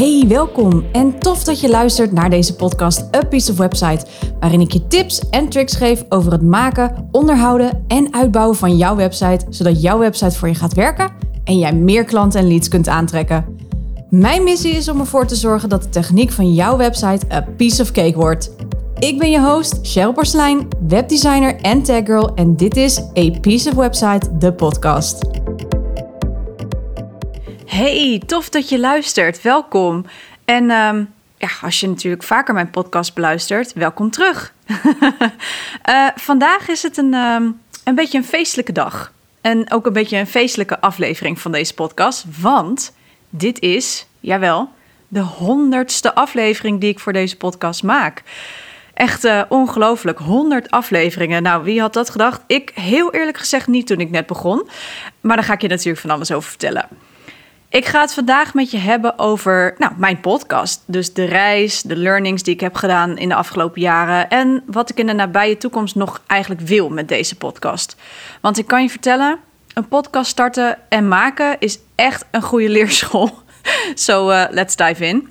Hey, welkom en tof dat je luistert naar deze podcast A Piece of Website, waarin ik je tips en tricks geef over het maken, onderhouden en uitbouwen van jouw website, zodat jouw website voor je gaat werken en jij meer klanten en leads kunt aantrekken. Mijn missie is om ervoor te zorgen dat de techniek van jouw website a piece of cake wordt. Ik ben je host, Cheryl Porcelein, webdesigner en taggirl en dit is A Piece of Website, de podcast. Hey, tof dat je luistert. Welkom. En ehm, ja, als je natuurlijk vaker mijn podcast beluistert, welkom terug. uh, vandaag is het een, ehm, een beetje een feestelijke dag. En ook een beetje een feestelijke aflevering van deze podcast. Want dit is, jawel, de honderdste aflevering die ik voor deze podcast maak. Echt uh, ongelooflijk, 100 afleveringen. Nou, wie had dat gedacht? Ik heel eerlijk gezegd niet toen ik net begon. Maar daar ga ik je natuurlijk van alles over vertellen. Ik ga het vandaag met je hebben over nou, mijn podcast. Dus de reis, de learnings die ik heb gedaan in de afgelopen jaren. En wat ik in de nabije toekomst nog eigenlijk wil met deze podcast. Want ik kan je vertellen, een podcast starten en maken is echt een goede leerschool. Zo, so, uh, let's dive in.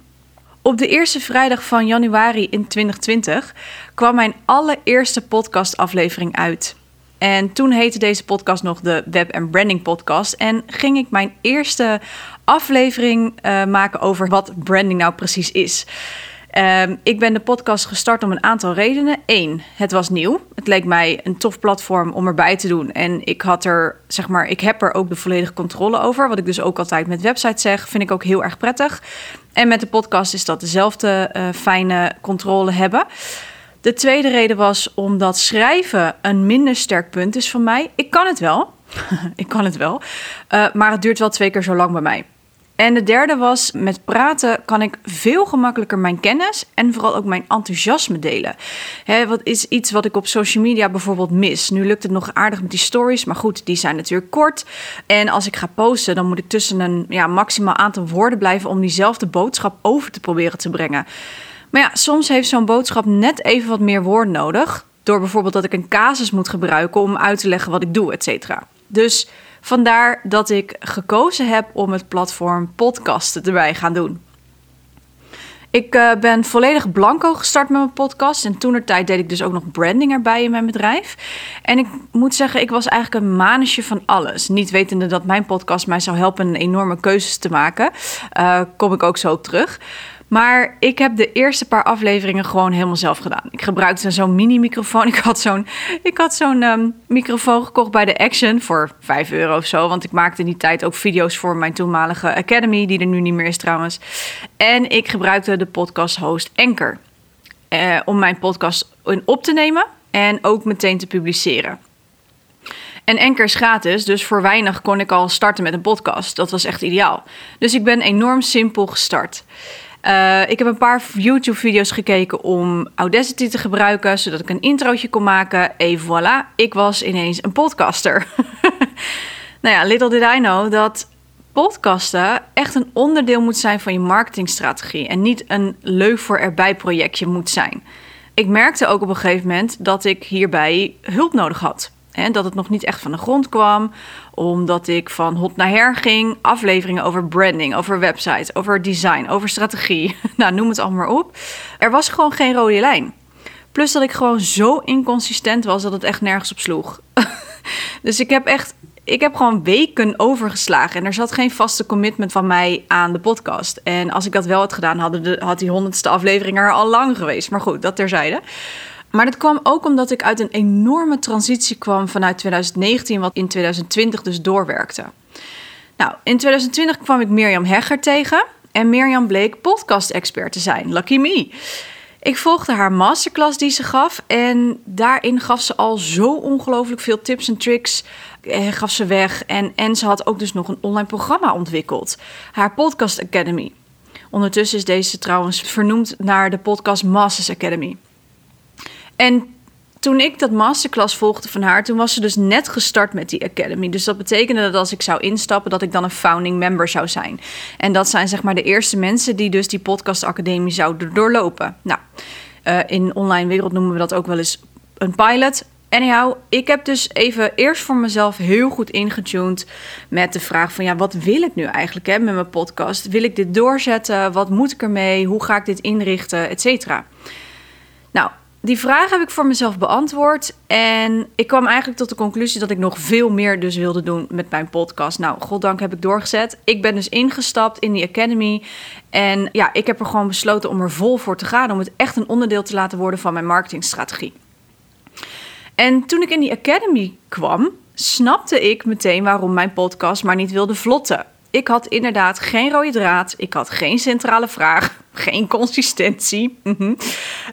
Op de eerste vrijdag van januari in 2020 kwam mijn allereerste podcastaflevering uit. En toen heette deze podcast nog de Web and Branding Podcast. En ging ik mijn eerste aflevering uh, maken over wat branding nou precies is. Uh, ik ben de podcast gestart om een aantal redenen. Eén, het was nieuw. Het leek mij een tof platform om erbij te doen. En ik had er, zeg maar, ik heb er ook de volledige controle over. Wat ik dus ook altijd met websites zeg, vind ik ook heel erg prettig. En met de podcast is dat dezelfde uh, fijne controle hebben. De tweede reden was omdat schrijven een minder sterk punt is van mij. Ik kan het wel. ik kan het wel. Uh, maar het duurt wel twee keer zo lang bij mij. En de derde was, met praten kan ik veel gemakkelijker mijn kennis en vooral ook mijn enthousiasme delen. Wat is iets wat ik op social media bijvoorbeeld mis. Nu lukt het nog aardig met die stories, maar goed, die zijn natuurlijk kort. En als ik ga posten, dan moet ik tussen een ja, maximaal aantal woorden blijven om diezelfde boodschap over te proberen te brengen. Maar ja, soms heeft zo'n boodschap net even wat meer woorden nodig. Door bijvoorbeeld dat ik een casus moet gebruiken om uit te leggen wat ik doe, et cetera. Dus vandaar dat ik gekozen heb om het platform podcasten erbij gaan doen. Ik uh, ben volledig blanco gestart met mijn podcast. En toen deed ik dus ook nog branding erbij in mijn bedrijf. En ik moet zeggen, ik was eigenlijk een manusje van alles. Niet wetende dat mijn podcast mij zou helpen een enorme keuzes te maken. Uh, kom ik ook zo op terug. Maar ik heb de eerste paar afleveringen gewoon helemaal zelf gedaan. Ik gebruikte zo'n mini-microfoon. Ik had zo'n, zo'n um, microfoon gekocht bij de Action voor 5 euro of zo. Want ik maakte in die tijd ook video's voor mijn toenmalige Academy, die er nu niet meer is trouwens. En ik gebruikte de podcast host Anchor. Eh, om mijn podcast op te nemen en ook meteen te publiceren. En Anchor is gratis, dus voor weinig kon ik al starten met een podcast. Dat was echt ideaal. Dus ik ben enorm simpel gestart. Uh, ik heb een paar YouTube-video's gekeken om Audacity te gebruiken, zodat ik een introotje kon maken. En voilà, ik was ineens een podcaster. nou ja, little did I know dat podcasten echt een onderdeel moet zijn van je marketingstrategie en niet een leuk voor erbij projectje moet zijn. Ik merkte ook op een gegeven moment dat ik hierbij hulp nodig had. Dat het nog niet echt van de grond kwam, omdat ik van hot naar her ging. Afleveringen over branding, over websites, over design, over strategie. nou, noem het allemaal maar op. Er was gewoon geen rode lijn. Plus dat ik gewoon zo inconsistent was dat het echt nergens op sloeg. dus ik heb echt, ik heb gewoon weken overgeslagen. En er zat geen vaste commitment van mij aan de podcast. En als ik dat wel had gedaan, de, had die honderdste aflevering er al lang geweest. Maar goed, dat terzijde. Maar dat kwam ook omdat ik uit een enorme transitie kwam vanuit 2019, wat in 2020 dus doorwerkte. Nou, in 2020 kwam ik Mirjam Hegger tegen en Mirjam bleek podcast-expert te zijn. Lucky me. Ik volgde haar masterclass die ze gaf en daarin gaf ze al zo ongelooflijk veel tips en tricks. Eh, gaf ze weg en, en ze had ook dus nog een online programma ontwikkeld. Haar Podcast Academy. Ondertussen is deze trouwens vernoemd naar de Podcast Masters Academy. En toen ik dat masterclass volgde van haar, toen was ze dus net gestart met die academy. Dus dat betekende dat als ik zou instappen, dat ik dan een founding member zou zijn. En dat zijn zeg maar de eerste mensen die dus die podcast academie zouden doorlopen. Nou, uh, in online wereld noemen we dat ook wel eens een pilot. Anyhow, ik heb dus even eerst voor mezelf heel goed ingetuned met de vraag van ja, wat wil ik nu eigenlijk hè, met mijn podcast? Wil ik dit doorzetten? Wat moet ik ermee? Hoe ga ik dit inrichten? Etcetera. Die vraag heb ik voor mezelf beantwoord. En ik kwam eigenlijk tot de conclusie dat ik nog veel meer dus wilde doen met mijn podcast. Nou, goddank heb ik doorgezet. Ik ben dus ingestapt in die Academy. En ja, ik heb er gewoon besloten om er vol voor te gaan. Om het echt een onderdeel te laten worden van mijn marketingstrategie. En toen ik in die Academy kwam, snapte ik meteen waarom mijn podcast maar niet wilde vlotten. Ik had inderdaad geen rode draad. Ik had geen centrale vraag. Geen consistentie. Mhm.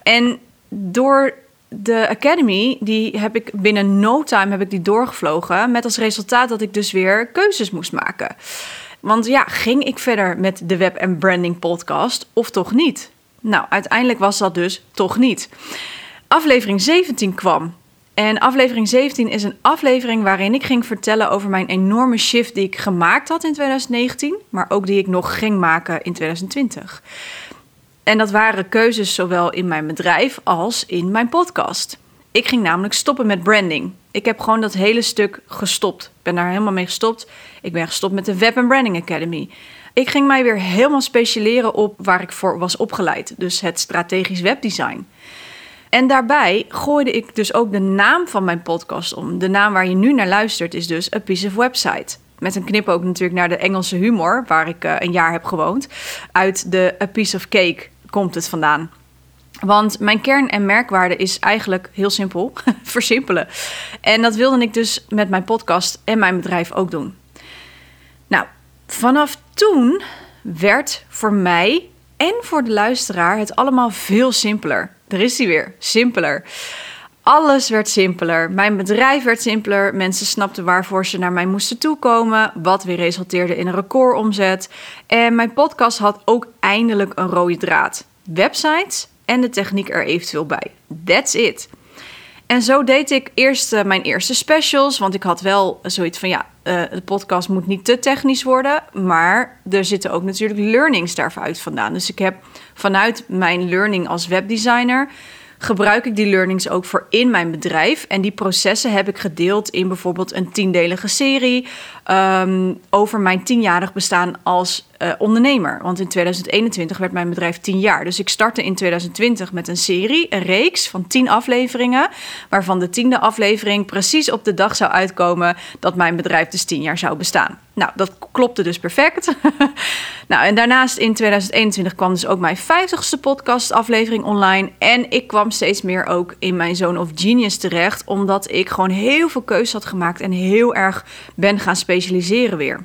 En door de Academy, die heb ik binnen no time heb ik die doorgevlogen. Met als resultaat dat ik dus weer keuzes moest maken. Want ja, ging ik verder met de Web en Branding podcast of toch niet? Nou, uiteindelijk was dat dus toch niet. Aflevering 17 kwam. En aflevering 17 is een aflevering waarin ik ging vertellen over mijn enorme shift die ik gemaakt had in 2019, maar ook die ik nog ging maken in 2020. En dat waren keuzes zowel in mijn bedrijf als in mijn podcast. Ik ging namelijk stoppen met branding. Ik heb gewoon dat hele stuk gestopt. Ik ben daar helemaal mee gestopt. Ik ben gestopt met de Web Branding Academy. Ik ging mij weer helemaal specialiseren op waar ik voor was opgeleid. Dus het strategisch webdesign. En daarbij gooide ik dus ook de naam van mijn podcast om. De naam waar je nu naar luistert is dus A Piece of Website. Met een knip ook natuurlijk naar de Engelse humor, waar ik uh, een jaar heb gewoond. Uit de A Piece of Cake komt het vandaan. Want mijn kern en merkwaarde is eigenlijk heel simpel: versimpelen. En dat wilde ik dus met mijn podcast en mijn bedrijf ook doen. Nou, vanaf toen werd voor mij en voor de luisteraar het allemaal veel simpeler. Er is hij weer, simpeler. Alles werd simpeler. Mijn bedrijf werd simpeler. Mensen snapten waarvoor ze naar mij moesten toekomen. Wat weer resulteerde in een recordomzet. En mijn podcast had ook eindelijk een rode draad. Websites en de techniek er eventueel bij. That's it. En zo deed ik eerst uh, mijn eerste specials. Want ik had wel zoiets van ja, uh, de podcast moet niet te technisch worden. Maar er zitten ook natuurlijk learnings daaruit vandaan. Dus ik heb vanuit mijn learning als webdesigner gebruik ik die learnings ook voor in mijn bedrijf. En die processen heb ik gedeeld in bijvoorbeeld een tiendelige serie um, over mijn tienjarig bestaan als uh, ondernemer. Want in 2021 werd mijn bedrijf tien jaar. Dus ik startte in 2020 met een serie, een reeks van tien afleveringen. Waarvan de tiende aflevering precies op de dag zou uitkomen dat mijn bedrijf dus tien jaar zou bestaan. Nou, dat klopte dus perfect. nou, en daarnaast in 2021 kwam dus ook mijn 50ste podcastaflevering online. En ik kwam steeds meer ook in mijn Zone of Genius terecht. Omdat ik gewoon heel veel keuzes had gemaakt en heel erg ben gaan specialiseren weer.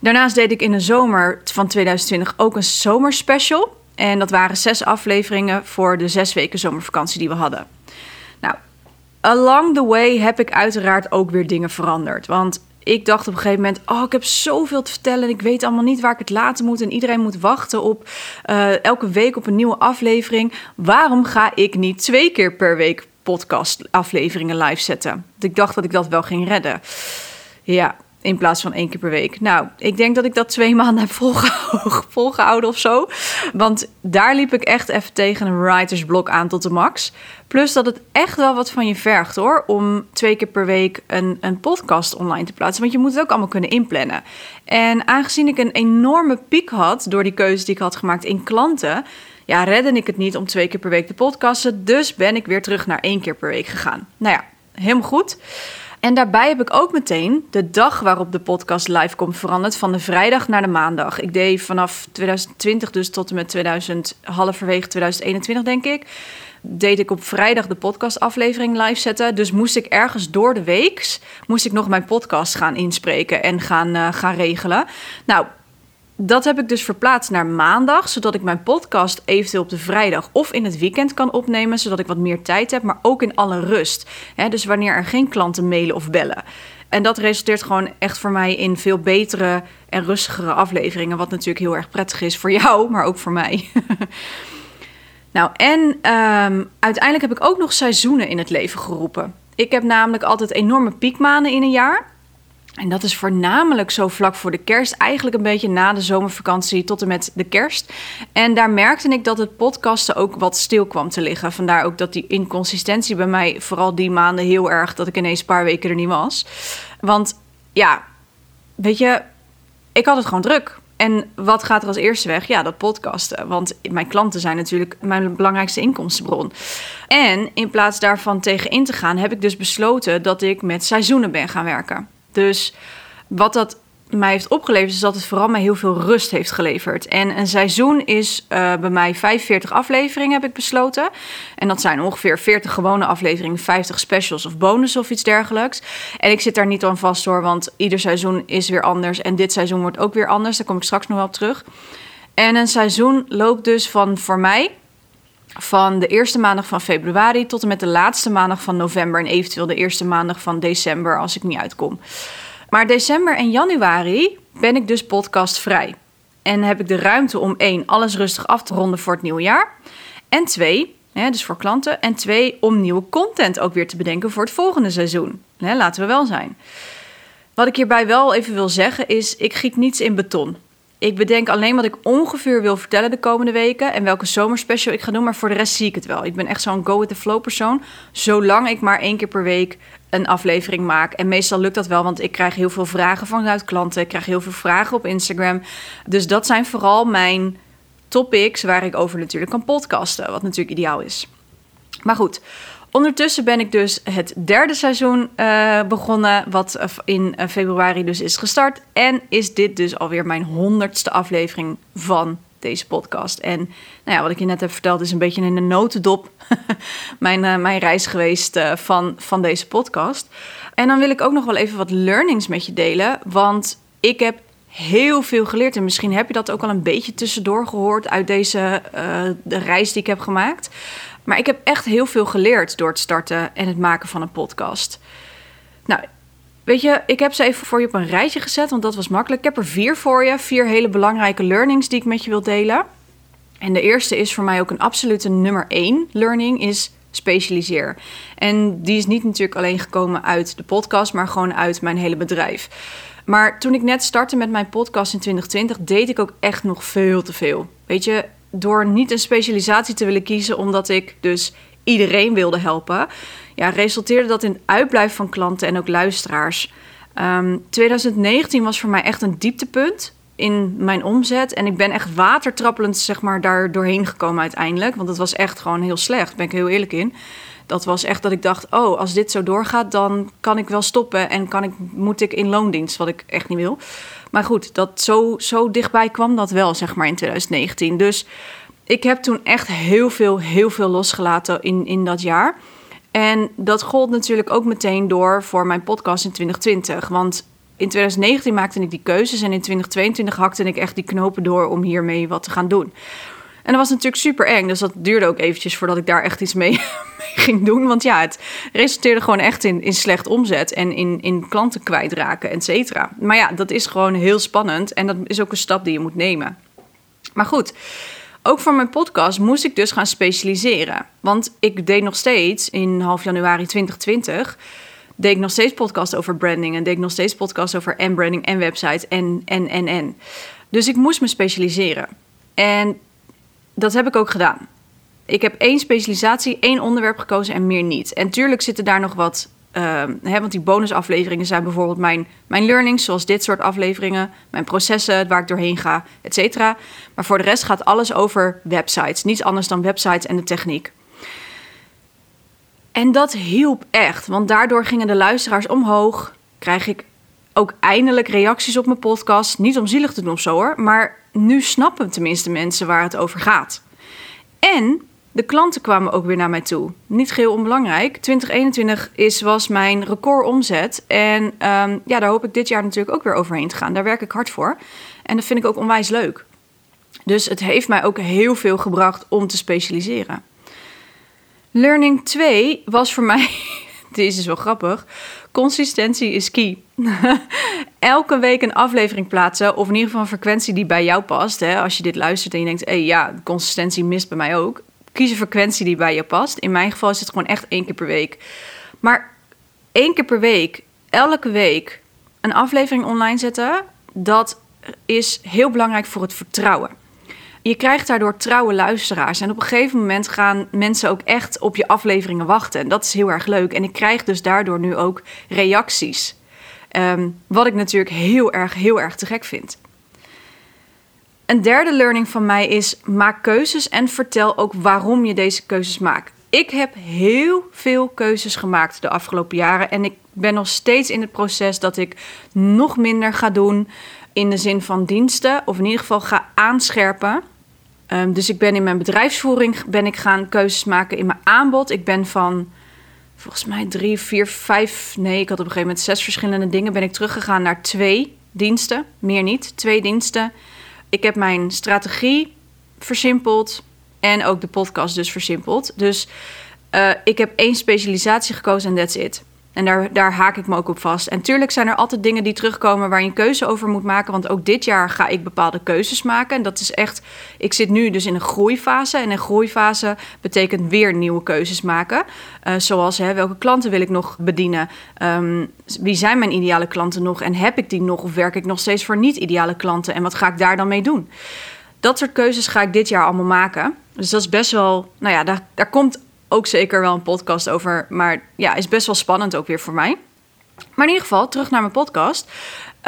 Daarnaast deed ik in de zomer van 2020 ook een zomerspecial. En dat waren zes afleveringen voor de zes weken zomervakantie die we hadden. Nou, along the way heb ik uiteraard ook weer dingen veranderd. Want ik dacht op een gegeven moment: Oh, ik heb zoveel te vertellen. En ik weet allemaal niet waar ik het laten moet. En iedereen moet wachten op uh, elke week op een nieuwe aflevering. Waarom ga ik niet twee keer per week podcast afleveringen live zetten? Ik dacht dat ik dat wel ging redden. Ja, in plaats van één keer per week. Nou, ik denk dat ik dat twee maanden heb volgehouden, of zo. Want daar liep ik echt even tegen een writersblok aan tot de max. Plus dat het echt wel wat van je vergt hoor. Om twee keer per week een, een podcast online te plaatsen. Want je moet het ook allemaal kunnen inplannen. En aangezien ik een enorme piek had door die keuzes die ik had gemaakt in klanten. Ja, redde ik het niet om twee keer per week te podcasten. Dus ben ik weer terug naar één keer per week gegaan. Nou ja, helemaal goed. En daarbij heb ik ook meteen de dag waarop de podcast live komt veranderd van de vrijdag naar de maandag. Ik deed vanaf 2020 dus tot en met 2000, halverwege 2021 denk ik, deed ik op vrijdag de podcastaflevering live zetten. Dus moest ik ergens door de week, moest ik nog mijn podcast gaan inspreken en gaan, uh, gaan regelen. Nou, dat heb ik dus verplaatst naar maandag, zodat ik mijn podcast eventueel op de vrijdag of in het weekend kan opnemen, zodat ik wat meer tijd heb, maar ook in alle rust. dus wanneer er geen klanten mailen of bellen. En dat resulteert gewoon echt voor mij in veel betere en rustigere afleveringen, wat natuurlijk heel erg prettig is voor jou, maar ook voor mij. nou, en um, uiteindelijk heb ik ook nog seizoenen in het leven geroepen. Ik heb namelijk altijd enorme piekmaanden in een jaar. En dat is voornamelijk zo vlak voor de kerst, eigenlijk een beetje na de zomervakantie tot en met de kerst. En daar merkte ik dat het podcasten ook wat stil kwam te liggen. Vandaar ook dat die inconsistentie bij mij vooral die maanden heel erg dat ik ineens een paar weken er niet was. Want ja, weet je, ik had het gewoon druk. En wat gaat er als eerste weg? Ja, dat podcasten. Want mijn klanten zijn natuurlijk mijn belangrijkste inkomstenbron. En in plaats daarvan tegenin te gaan, heb ik dus besloten dat ik met seizoenen ben gaan werken. Dus wat dat mij heeft opgeleverd, is dat het vooral mij heel veel rust heeft geleverd. En een seizoen is uh, bij mij 45 afleveringen, heb ik besloten. En dat zijn ongeveer 40 gewone afleveringen, 50 specials of bonus of iets dergelijks. En ik zit daar niet aan vast hoor, want ieder seizoen is weer anders. En dit seizoen wordt ook weer anders. Daar kom ik straks nog wel op terug. En een seizoen loopt dus van voor mij van de eerste maandag van februari tot en met de laatste maandag van november en eventueel de eerste maandag van december als ik niet uitkom. Maar december en januari ben ik dus podcastvrij. En heb ik de ruimte om één, alles rustig af te ronden voor het nieuwe jaar. En twee, hè, dus voor klanten. En twee, om nieuwe content ook weer te bedenken voor het volgende seizoen. Hè, laten we wel zijn. Wat ik hierbij wel even wil zeggen is, ik giet niets in beton. Ik bedenk alleen wat ik ongeveer wil vertellen de komende weken en welke zomerspecial ik ga doen, maar voor de rest zie ik het wel. Ik ben echt zo'n go with the flow persoon, zolang ik maar één keer per week een aflevering maak. En meestal lukt dat wel, want ik krijg heel veel vragen vanuit klanten, ik krijg heel veel vragen op Instagram. Dus dat zijn vooral mijn topics waar ik over natuurlijk kan podcasten, wat natuurlijk ideaal is. Maar goed, Ondertussen ben ik dus het derde seizoen uh, begonnen, wat in eh, februari dus is gestart. En is dit dus alweer mijn honderdste aflevering van deze podcast. En nou ja, wat ik je net heb verteld is een beetje in de notendop mijn, mijn reis geweest van, van deze podcast. En dan wil ik ook nog wel even wat learnings met je delen, want ik heb heel veel geleerd. En misschien heb je dat ook al een beetje tussendoor gehoord uit deze de reis die ik heb gemaakt. Maar ik heb echt heel veel geleerd door het starten en het maken van een podcast. Nou, weet je, ik heb ze even voor je op een rijtje gezet, want dat was makkelijk. Ik heb er vier voor je, vier hele belangrijke learnings die ik met je wil delen. En de eerste is voor mij ook een absolute nummer één learning, is specialiseer. En die is niet natuurlijk alleen gekomen uit de podcast, maar gewoon uit mijn hele bedrijf. Maar toen ik net startte met mijn podcast in 2020, deed ik ook echt nog veel te veel. Weet je, door niet een specialisatie te willen kiezen, omdat ik dus iedereen wilde helpen, ja, resulteerde dat in uitblijf van klanten en ook luisteraars. 2019 ehm, was voor mij echt een dieptepunt in mijn omzet. En ik ben echt watertrappelend zeg maar, daar doorheen gekomen uiteindelijk. Want het was echt gewoon heel slecht, daar ben ik heel eerlijk in. Dat was echt dat ik dacht, oh, als dit zo doorgaat, dan kan ik wel stoppen en kan ik, moet ik in loondienst, wat ik echt niet wil. Maar goed, dat zo, zo dichtbij kwam dat wel, zeg maar, in 2019. Dus ik heb toen echt heel veel, heel veel losgelaten in, in dat jaar. En dat gold natuurlijk ook meteen door voor mijn podcast in 2020. Want in 2019 maakte ik die keuzes en in 2022 hakte ik echt die knopen door om hiermee wat te gaan doen. En dat was natuurlijk super eng. Dus dat duurde ook eventjes voordat ik daar echt iets mee, ging doen. Want ja, het resulteerde gewoon echt in, in slecht omzet en in, in klanten kwijtraken, et cetera. Maar ja, dat is gewoon heel spannend en dat is ook een stap die je moet nemen. Maar goed, ook voor mijn podcast moest ik dus gaan specialiseren. Want ik deed nog steeds in half januari 2020 deed ik nog steeds podcast over branding en deed ik nog steeds podcast over en branding en website en en en en. Dus ik moest me specialiseren. En dat heb ik ook gedaan. Ik heb één specialisatie, één onderwerp gekozen en meer niet. En tuurlijk zitten daar nog wat. Uh, hè, want die bonusafleveringen zijn bijvoorbeeld mijn, mijn learnings, zoals dit soort afleveringen, mijn processen, waar ik doorheen ga, et cetera. Maar voor de rest gaat alles over websites. Niets anders dan websites en de techniek. En dat hielp echt, want daardoor gingen de luisteraars omhoog. Krijg ik ook eindelijk reacties op mijn podcast. Niet om zielig te doen of zo hoor, maar nu snappen tenminste mensen waar het over gaat. En de klanten kwamen ook weer naar mij toe. Niet geheel onbelangrijk. 2021 is, was mijn record omzet. En ehm, ja, daar hoop ik dit jaar natuurlijk ook weer overheen te gaan. Daar werk ik hard voor. En dat vind ik ook onwijs leuk. Dus het heeft mij ook heel veel gebracht om te specialiseren. Learning 2 was voor mij, deze is wel grappig, consistentie is key. Elke week een aflevering plaatsen, of in ieder geval een frequentie die bij jou past. Hè? Als je dit luistert en je denkt, hé hey, ja, consistentie mist bij mij ook. Kies een frequentie die bij je past. In mijn geval is het gewoon echt één keer per week. Maar één keer per week, elke week, een aflevering online zetten, dat is heel belangrijk voor het vertrouwen. Je krijgt daardoor trouwe luisteraars. En op een gegeven moment gaan mensen ook echt op je afleveringen wachten. En dat is heel erg leuk. En ik krijg dus daardoor nu ook reacties. Ehm, wat ik natuurlijk heel erg, heel erg te gek vind. Een derde learning van mij is: maak keuzes en vertel ook waarom je deze keuzes maakt. Ik heb heel veel keuzes gemaakt de afgelopen jaren. En ik ben nog steeds in het proces dat ik nog minder ga doen in de zin van diensten. Of in ieder geval ga aanscherpen. Ehm, dus ik ben in mijn bedrijfsvoering ben ik gaan keuzes maken in mijn aanbod. Ik ben van volgens mij drie, vier, vijf. Nee, ik had op een gegeven moment zes verschillende dingen. Ben ik teruggegaan naar twee diensten. Meer niet. Twee diensten. Ik heb mijn strategie versimpeld. En ook de podcast dus versimpeld. Dus uh, ik heb één specialisatie gekozen en that's it. En daar, daar haak ik me ook op vast. En tuurlijk zijn er altijd dingen die terugkomen waar je een keuze over moet maken. Want ook dit jaar ga ik bepaalde keuzes maken. En dat is echt. Ik zit nu dus in een groeifase. En een groeifase betekent weer nieuwe keuzes maken. Uh, zoals hè, welke klanten wil ik nog bedienen? Um, wie zijn mijn ideale klanten nog? En heb ik die nog? Of werk ik nog steeds voor niet-ideale klanten? En wat ga ik daar dan mee doen? Dat soort keuzes ga ik dit jaar allemaal maken. Dus dat is best wel. Nou ja, daar, daar komt ook zeker wel een podcast over. Maar ja, is best wel spannend ook weer voor mij. Maar in ieder geval, terug naar mijn podcast.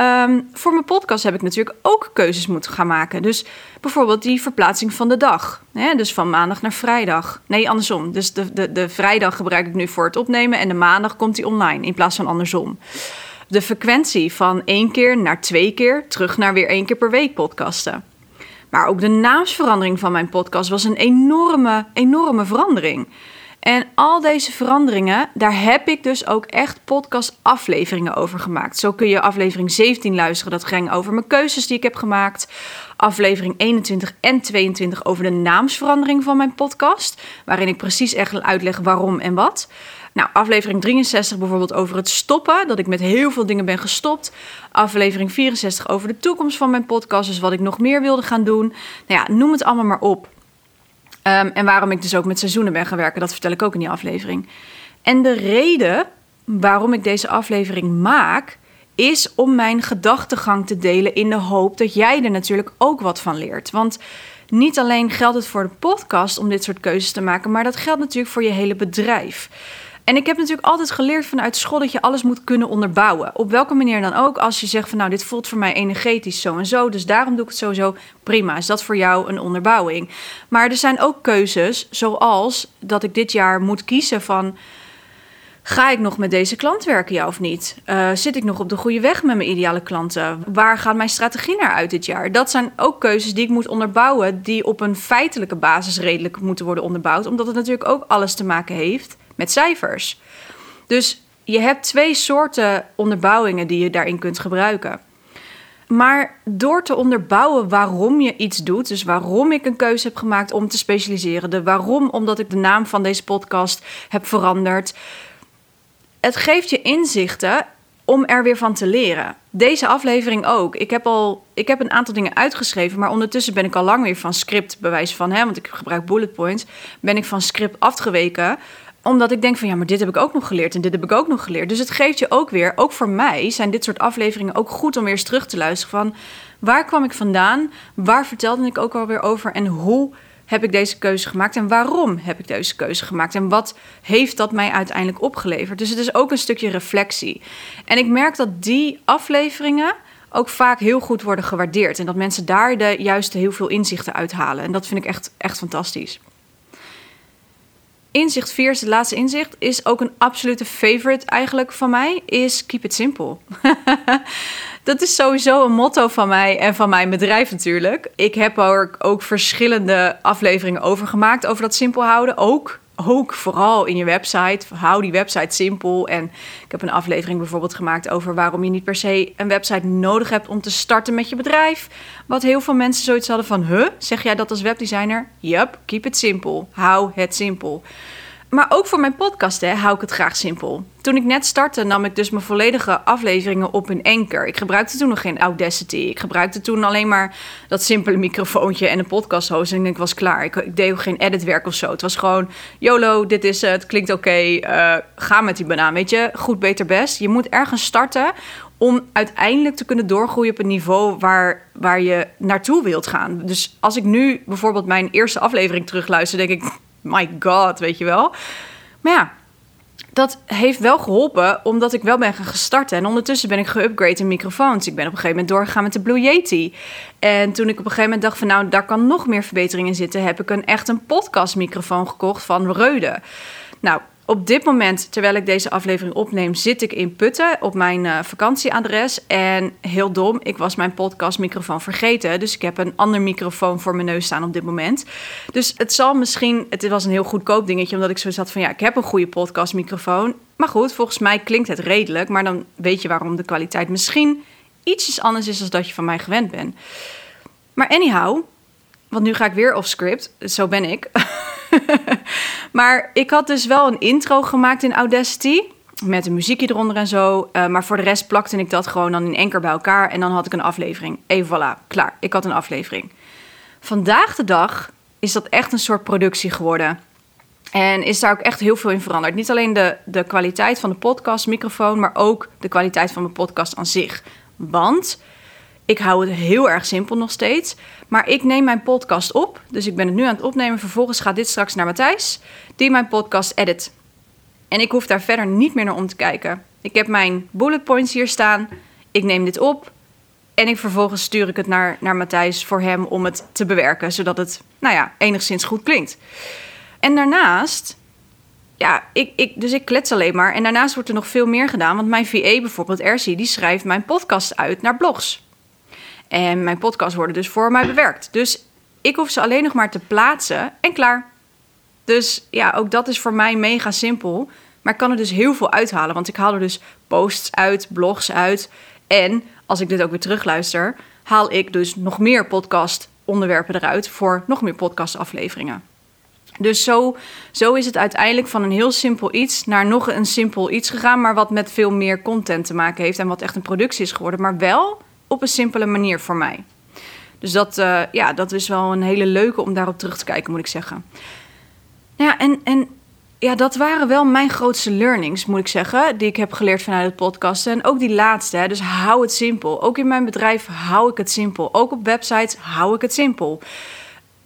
Um, voor mijn podcast heb ik natuurlijk ook keuzes moeten gaan maken. Dus bijvoorbeeld die verplaatsing van de dag. Hè? Dus van maandag naar vrijdag. Nee, andersom. Dus de, de, de vrijdag gebruik ik nu voor het opnemen en de maandag komt die online in plaats van andersom. De frequentie van één keer naar twee keer, terug naar weer één keer per week podcasten. Maar ook de naamsverandering van mijn podcast was een enorme, enorme verandering. En al deze veranderingen, daar heb ik dus ook echt podcast-afleveringen over gemaakt. Zo kun je aflevering 17 luisteren. Dat ging over mijn keuzes die ik heb gemaakt. Aflevering 21 en 22 over de naamsverandering van mijn podcast. Waarin ik precies echt uitleg waarom en wat. Nou, aflevering 63 bijvoorbeeld over het stoppen. Dat ik met heel veel dingen ben gestopt. Aflevering 64 over de toekomst van mijn podcast. Dus wat ik nog meer wilde gaan doen. Nou ja, noem het allemaal maar op. Um, en waarom ik dus ook met seizoenen ben gaan werken, dat vertel ik ook in die aflevering. En de reden waarom ik deze aflevering maak, is om mijn gedachtegang te delen in de hoop dat jij er natuurlijk ook wat van leert. Want niet alleen geldt het voor de podcast om dit soort keuzes te maken, maar dat geldt natuurlijk voor je hele bedrijf. En ik heb natuurlijk altijd geleerd vanuit school dat je alles moet kunnen onderbouwen. Op welke manier dan ook. Als je zegt van nou, dit voelt voor mij energetisch zo en zo. Dus daarom doe ik het sowieso. Prima, is dat voor jou een onderbouwing. Maar er zijn ook keuzes zoals dat ik dit jaar moet kiezen van... Ga ik nog met deze klant werken, ja of niet? Uh, zit ik nog op de goede weg met mijn ideale klanten? Waar gaat mijn strategie naar uit dit jaar? Dat zijn ook keuzes die ik moet onderbouwen, die op een feitelijke basis redelijk moeten worden onderbouwd, omdat het natuurlijk ook alles te maken heeft met cijfers. Dus je hebt twee soorten onderbouwingen die je daarin kunt gebruiken. Maar door te onderbouwen waarom je iets doet, dus waarom ik een keuze heb gemaakt om te specialiseren, de waarom omdat ik de naam van deze podcast heb veranderd, het geeft je inzichten om er weer van te leren. Deze aflevering ook. Ik heb al ik heb een aantal dingen uitgeschreven, maar ondertussen ben ik al lang weer van script, bewijs van, hè, want ik gebruik bullet points, ben ik van script afgeweken omdat ik denk van ja, maar dit heb ik ook nog geleerd en dit heb ik ook nog geleerd. Dus het geeft je ook weer, ook voor mij zijn dit soort afleveringen ook goed om eens terug te luisteren van waar kwam ik vandaan? Waar vertelde ik ook alweer over en hoe heb ik deze keuze gemaakt en waarom heb ik deze keuze gemaakt en wat heeft dat mij uiteindelijk opgeleverd? Dus het is ook een stukje reflectie. En ik merk dat die afleveringen ook vaak heel goed worden gewaardeerd en dat mensen daar de juiste heel veel inzichten uithalen. En dat vind ik echt, echt fantastisch. Inzicht 4 is het laatste inzicht. Is ook een absolute favorite eigenlijk van mij. Is keep it simple. dat is sowieso een motto van mij en van mijn bedrijf natuurlijk. Ik heb er ook verschillende afleveringen over gemaakt. Over dat simpel houden. Ook ook vooral in je website. Hou die website simpel. En ik heb een aflevering bijvoorbeeld gemaakt over waarom je niet per se een website nodig hebt om te starten met je bedrijf. Wat heel veel mensen zoiets hadden van, huh, zeg jij dat als webdesigner? Yup, keep it simpel. Hou het simpel. Maar ook voor mijn podcast hè, hou ik het graag simpel. Toen ik net startte, nam ik dus mijn volledige afleveringen op in Anchor. Ik gebruikte toen nog geen Audacity. Ik gebruikte toen alleen maar dat simpele microfoontje en een podcast host. En ik was klaar. Ik, ik deed geen editwerk of zo. Het was gewoon, YOLO, dit is het, klinkt oké. Okay, uh, ga met die banaan, weet je. Goed, beter, best. Je moet ergens starten om uiteindelijk te kunnen doorgroeien op een niveau waar, waar je naartoe wilt gaan. Dus als ik nu bijvoorbeeld mijn eerste aflevering terugluister, denk ik, my god, weet je wel. Maar ja, dat heeft wel geholpen, omdat ik wel ben gaan gestart. En ondertussen ben ik geüpgrade in microfoons. Ik ben op een gegeven moment doorgegaan met de Blue Yeti. En toen ik op een gegeven moment dacht van... nou, daar kan nog meer verbetering in zitten... heb ik een echt een podcastmicrofoon gekocht van Reude. Nou, op dit moment, terwijl ik deze aflevering opneem, zit ik in Putten op mijn uh, vakantieadres. En heel dom, ik was mijn podcastmicrofoon vergeten. Dus ik heb een ander microfoon voor mijn neus staan op dit moment. Dus het zal misschien, het was een heel goedkoop dingetje, omdat ik zo zat van ja, ik heb een goede podcastmicrofoon. Maar goed, volgens mij klinkt het redelijk. Maar dan weet je waarom de kwaliteit misschien ietsjes anders is dan dat je van mij gewend bent. Maar anyhow, want nu ga ik weer off script. Zo ben ik. maar ik had dus wel een intro gemaakt in Audacity. Met een muziekje eronder en zo. Uh, maar voor de rest plakte ik dat gewoon dan in enker bij elkaar. En dan had ik een aflevering. Even voilà, klaar. Ik had een aflevering. Vandaag de dag is dat echt een soort productie geworden. En is daar ook echt heel veel in veranderd. Niet alleen de, de kwaliteit van de podcastmicrofoon, maar ook de kwaliteit van mijn podcast aan zich. Want ik hou het heel erg simpel nog steeds. Maar ik neem mijn podcast op. Dus ik ben het nu aan het opnemen. Vervolgens gaat dit straks naar Matthijs, die mijn podcast edit. En ik hoef daar verder niet meer naar om te kijken. Ik heb mijn bullet points hier staan. Ik neem dit op. En ik vervolgens stuur ik het naar, naar Matthijs voor hem om het te bewerken. Zodat het, nou ja, enigszins goed klinkt. En daarnaast ja, ik, ik, dus ik klets alleen maar. En daarnaast wordt er nog veel meer gedaan. Want mijn VA bijvoorbeeld, Ersie, die schrijft mijn podcast uit naar blogs. En mijn podcasts worden dus voor mij bewerkt. Dus ik hoef ze alleen nog maar te plaatsen en klaar. Dus ja, ook dat is voor mij mega simpel. Maar ik kan er dus heel veel uithalen. Want ik haal er dus posts uit, blogs uit. En als ik dit ook weer terugluister, haal ik dus nog meer podcast onderwerpen eruit voor nog meer podcastafleveringen. Dus zo, zo is het uiteindelijk van een heel simpel iets naar nog een simpel iets gegaan, maar wat met veel meer content te maken heeft en wat echt een productie is geworden. Maar wel op een simpele manier voor mij. Dus dat, uh, ja, dat is wel een hele leuke om daarop terug te kijken, moet ik zeggen. Ja, en, en ja, dat waren wel mijn grootste learnings, moet ik zeggen, die ik heb geleerd vanuit het podcasten. En ook die laatste, hè, dus hou het simpel. Ook in mijn bedrijf hou ik het simpel. Ook op websites hou ik het simpel.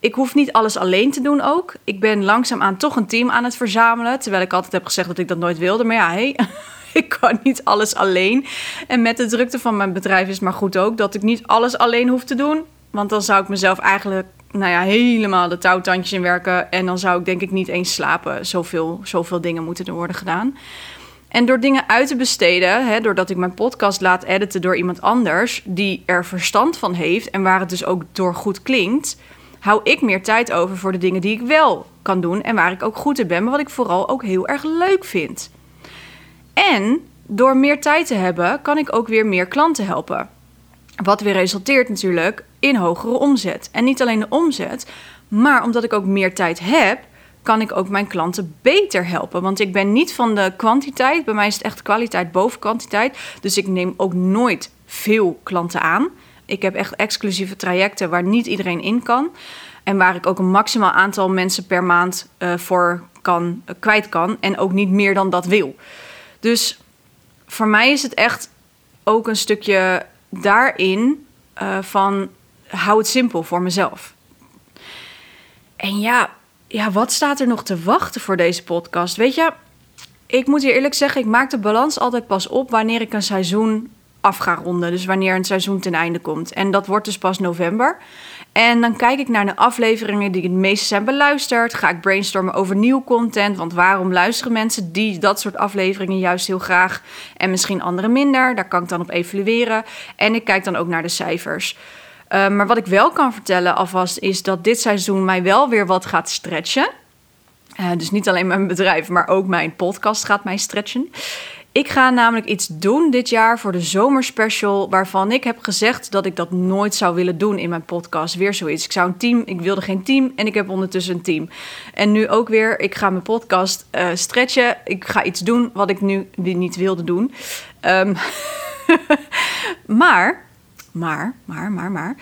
Ik hoef niet alles alleen te doen ook. Ik ben langzaamaan toch een team aan het verzamelen. Terwijl ik altijd heb gezegd dat ik dat nooit wilde. Maar ja, hey, ik kan niet alles alleen. En met de drukte van mijn bedrijf is maar goed ook dat ik niet alles alleen hoef te doen. Want dan zou ik mezelf eigenlijk nou ja, helemaal de touwtandjes in werken. En dan zou ik denk ik niet eens slapen. Zoveel, zoveel dingen moeten er worden gedaan. En door dingen uit te besteden, hè, doordat ik mijn podcast laat editen door iemand anders die er verstand van heeft en waar het dus ook door goed klinkt, hou ik meer tijd over voor de dingen die ik wel kan doen en waar ik ook goed in ben, maar wat ik vooral ook heel erg leuk vind. En door meer tijd te hebben, kan ik ook weer meer klanten helpen. Wat weer resulteert natuurlijk in hogere omzet. En niet alleen de omzet, maar omdat ik ook meer tijd heb, kan ik ook mijn klanten beter helpen. Want ik ben niet van de kwantiteit. Bij mij is het echt kwaliteit boven kwantiteit. Dus ik neem ook nooit veel klanten aan. Ik heb echt exclusieve trajecten waar niet iedereen in kan. En waar ik ook een maximaal aantal mensen per maand uh, voor kan, uh, kwijt kan. En ook niet meer dan dat wil. Dus voor mij is het echt ook een stukje daarin uh, van hou het simpel voor mezelf. En ja, ja, wat staat er nog te wachten voor deze podcast? Weet je, ik moet hier eerlijk zeggen, ik maak de balans altijd pas op wanneer ik een seizoen af ga ronden. Dus wanneer een seizoen ten einde komt. En dat wordt dus pas november. En dan kijk ik naar de afleveringen die het meest zijn beluisterd. Ga ik brainstormen over nieuw content. Want waarom luisteren mensen die dat soort afleveringen juist heel graag en misschien anderen minder? Daar kan ik dan op evalueren. En ik kijk dan ook naar de cijfers. Uh, maar wat ik wel kan vertellen alvast is dat dit seizoen mij wel weer wat gaat stretchen. Uh, dus niet alleen mijn bedrijf, maar ook mijn podcast gaat mij stretchen. Ik ga namelijk iets doen dit jaar voor de zomerspecial. Waarvan ik heb gezegd dat ik dat nooit zou willen doen in mijn podcast. Weer zoiets. Ik zou een team, ik wilde geen team en ik heb ondertussen een team. En nu ook weer, ik ga mijn podcast uh, stretchen. Ik ga iets doen wat ik nu niet wilde doen. Um, maar, maar, maar, maar, maar.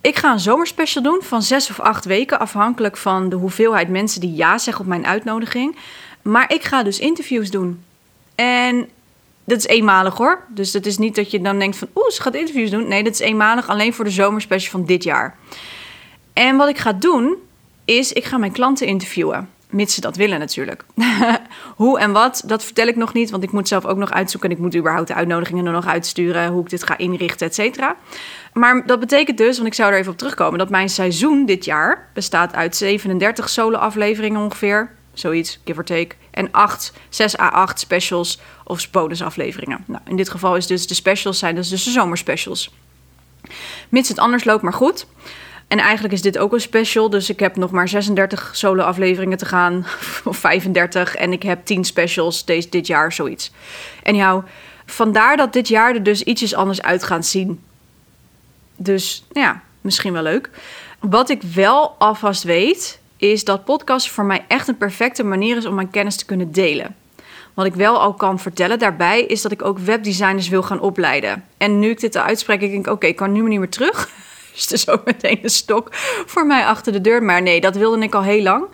Ik ga een zomerspecial doen van zes of acht weken. Afhankelijk van de hoeveelheid mensen die ja zeggen op mijn uitnodiging. Maar ik ga dus interviews doen. En dat is eenmalig hoor. Dus dat is niet dat je dan denkt van... oeh, ze gaat interviews doen. Nee, dat is eenmalig alleen voor de zomerspecial van dit jaar. En wat ik ga doen, is ik ga mijn klanten interviewen. Mits ze dat willen natuurlijk. hoe en wat, dat vertel ik nog niet. Want ik moet zelf ook nog uitzoeken. En ik moet überhaupt de uitnodigingen er nog uitsturen. Hoe ik dit ga inrichten, et cetera. Maar dat betekent dus, want ik zou er even op terugkomen... dat mijn seizoen dit jaar bestaat uit 37 solo-afleveringen ongeveer. Zoiets, give or take. En 8, 6 à 8 specials of bonusafleveringen. Nou, in dit geval is dus de specials zijn dus de zomerspecials. Mits het anders loopt, maar goed. En eigenlijk is dit ook een special. Dus ik heb nog maar 36 solo-afleveringen te gaan. Of 35. En ik heb 10 specials deze, dit jaar, zoiets. En jou, vandaar dat dit jaar er dus ietsjes anders uit gaat zien. Dus ja, misschien wel leuk. Wat ik wel alvast weet, is dat podcast voor mij echt een perfecte manier is om mijn kennis te kunnen delen. Wat ik wel al kan vertellen daarbij is dat ik ook webdesigners wil gaan opleiden. En nu ik dit uitspreek, ik denk oké, ik kan nu niet meer terug. Dus er is ook meteen een stok voor mij achter de deur. Maar nee, dat wilde ik al heel lang.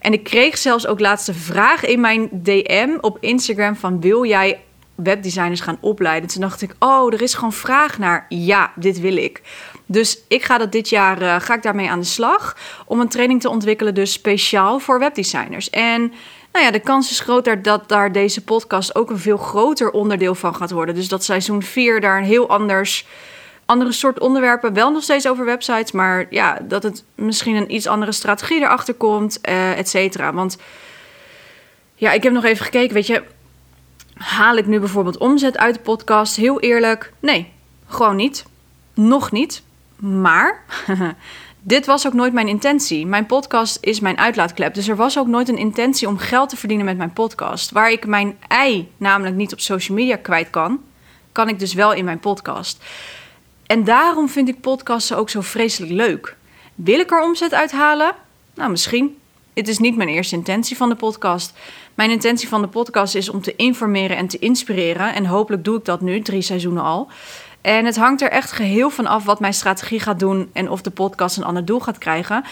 En ik kreeg zelfs ook laatste vraag in mijn DM op Instagram van wil jij webdesigners gaan opleiden? Toen dacht ik, oh, er is gewoon vraag naar. Ja, dit wil ik. Dus ik ga dat dit jaar uh, ga ik daarmee aan de slag om een training te ontwikkelen, dus speciaal voor webdesigners. En nou ja, de kans is groter dat daar deze podcast ook een veel groter onderdeel van gaat worden. Dus dat seizoen 4 daar een heel anders andere soort onderwerpen. Wel nog steeds over websites, maar ja, dat het misschien een iets andere strategie erachter komt, uh, et cetera. Want ja, ik heb nog even gekeken, weet je, haal ik nu bijvoorbeeld omzet uit de podcast? Heel eerlijk, nee, gewoon niet. Nog niet. Maar dit was ook nooit mijn intentie. Mijn podcast is mijn uitlaatklep. Dus er was ook nooit een intentie om geld te verdienen met mijn podcast. Waar ik mijn ei namelijk niet op social media kwijt kan, kan ik dus wel in mijn podcast. En daarom vind ik podcasten ook zo vreselijk leuk. Wil ik er omzet uithalen? Nou, misschien. Het is niet mijn eerste intentie van de podcast. Mijn intentie van de podcast is om te informeren en te inspireren. En hopelijk doe ik dat nu, drie seizoenen al. En het hangt er echt geheel van af wat mijn strategie gaat doen en of de podcast een ander doel gaat krijgen.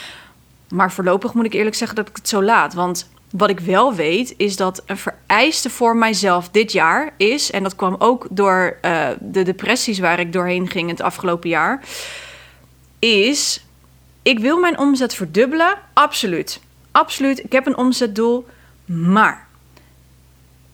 Maar voorlopig moet ik eerlijk zeggen dat ik het zo laat. Want wat ik wel weet is dat een vereiste voor mijzelf dit jaar is, en dat kwam ook door uh, de depressies waar ik doorheen ging het afgelopen jaar, is ik wil mijn omzet verdubbelen. Absoluut. Absoluut. Ik heb een omzetdoel. Maar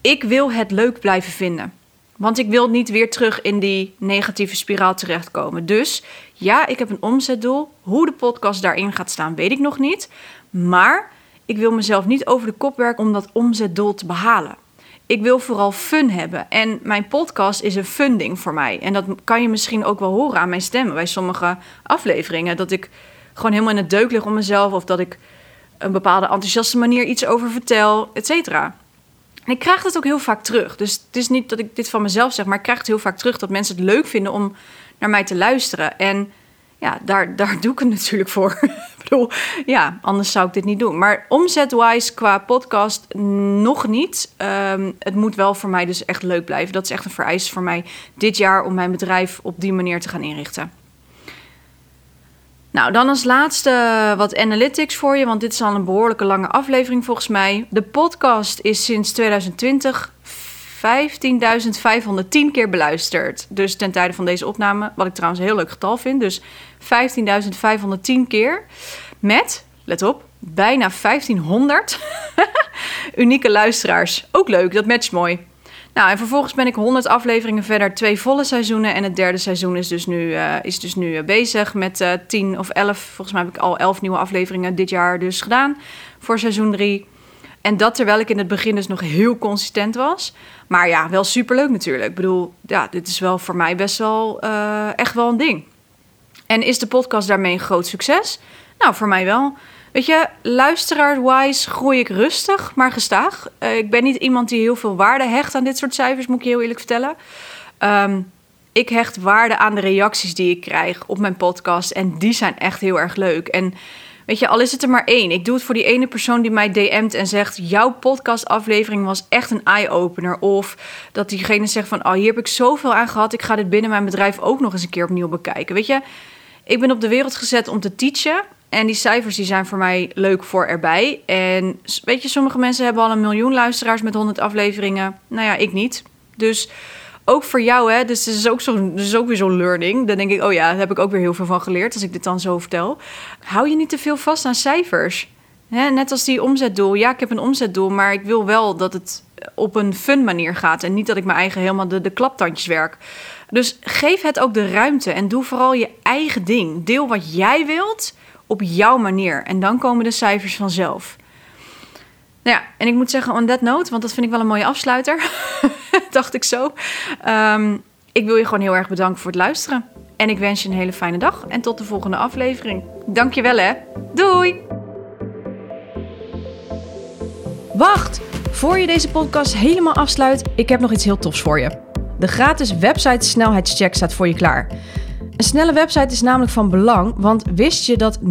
ik wil het leuk blijven vinden. Want ik wil niet weer terug in die negatieve spiraal terechtkomen. Dus ja, ik heb een omzetdoel. Hoe de podcast daarin gaat staan, weet ik nog niet. Maar ik wil mezelf niet over de kop werken om dat omzetdoel te behalen. Ik wil vooral fun hebben. En mijn podcast is een funding voor mij. En dat kan je misschien ook wel horen aan mijn stem bij sommige afleveringen. Dat ik gewoon helemaal in het deuk lig om mezelf. Of dat ik een bepaalde enthousiaste manier iets over vertel, et cetera. En ik krijg dat ook heel vaak terug. Dus het is niet dat ik dit van mezelf zeg, maar ik krijg het heel vaak terug dat mensen het leuk vinden om naar mij te luisteren. En ja, daar, daar doe ik het natuurlijk voor. ik bedoel, ja, anders zou ik dit niet doen. Maar omzetwise qua podcast nog niet. Um, het moet wel voor mij dus echt leuk blijven. Dat is echt een vereiste voor mij dit jaar om mijn bedrijf op die manier te gaan inrichten. Nou, dan als laatste wat analytics voor je, want dit is al een behoorlijke lange aflevering volgens mij. De podcast is sinds 2020 15.510 keer beluisterd. Dus ten tijde van deze opname, wat ik trouwens een heel leuk getal vind. Dus 15.510 keer met, let op, bijna 1500 unieke luisteraars. Ook leuk, dat matcht mooi. Nou, en vervolgens ben ik 100 afleveringen verder, twee volle seizoenen. En het derde seizoen is dus nu, uh, is dus nu uh, bezig met uh, eh, 10 of 11. Volgens mij heb ik al 11 nieuwe afleveringen dit jaar dus gedaan voor seizoen 3. En dat terwijl ik in het begin dus nog heel consistent was. Maar ja, wel superleuk natuurlijk. Ik bedoel, ja, dit is wel voor mij best wel echt wel een ding. En is de podcast daarmee een groot succes? Nou, voor mij wel. Weet je, luisteraar-wise groei ik rustig, maar gestaag. Uh, ik ben niet iemand die heel veel waarde hecht aan dit soort cijfers, moet ik je heel eerlijk vertellen. Um, ik hecht waarde aan de reacties die ik krijg op mijn podcast. En die zijn echt heel erg leuk. En weet je, al is het er maar één. Ik doe het voor die ene persoon die mij DM't en zegt... jouw podcastaflevering was echt een eye-opener. Of dat diegene zegt van... oh, hier heb ik zoveel aan gehad. Ik ga dit binnen mijn bedrijf ook nog eens een keer opnieuw bekijken. Weet je, ik ben op de wereld gezet om te teachen... En die cijfers die zijn voor mij leuk voor erbij. En weet je, sommige mensen hebben al een miljoen luisteraars met 100 afleveringen. Nou ja, ik niet. Dus ook voor jou, hè, dus het is ook, zo, dus ook weer zo'n learning. Dan denk ik, oh ja, daar heb ik ook weer heel veel van geleerd als ik dit dan zo vertel. Hou je niet te veel vast aan cijfers. Hè, net als die omzetdoel. Ja, ik heb een omzetdoel, maar ik wil wel dat het op een fun manier gaat. En niet dat ik mijn eigen helemaal de, de klaptandjes werk. Dus geef het ook de ruimte en doe vooral je eigen ding. Deel wat jij wilt op jouw manier. En dan komen de cijfers vanzelf. Nou ja, en ik moet zeggen, on that note, want dat vind ik wel een mooie afsluiter. dacht ik zo. Ehm, ik wil je gewoon heel erg bedanken voor het luisteren. En ik wens je een hele fijne dag en tot de volgende aflevering. Dankjewel hè. Doei! Wacht! Voor je deze podcast helemaal afsluit, ik heb nog iets heel tofs voor je. De gratis website snelheidscheck staat voor je klaar. Een snelle website is namelijk van belang, want wist je dat 79%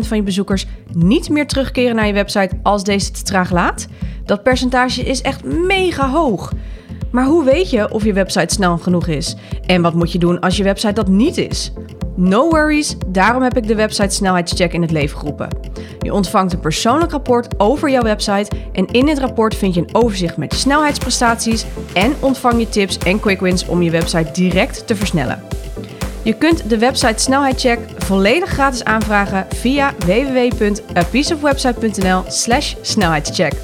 van je bezoekers niet meer terugkeren naar je website als deze te traag laat? Dat percentage is echt mega hoog. Maar hoe weet je of je website snel genoeg is? En wat moet je doen als je website dat niet is? No worries, daarom heb ik de website snelheidscheck in het leven geroepen. Je ontvangt een persoonlijk rapport over jouw website en in dit rapport vind je een overzicht met snelheidsprestaties en ontvang je tips en quick wins om je website direct te versnellen. Je kunt de website snelheidcheck volledig gratis aanvragen via www.apieceofwebsite.nl/snelheidscheck.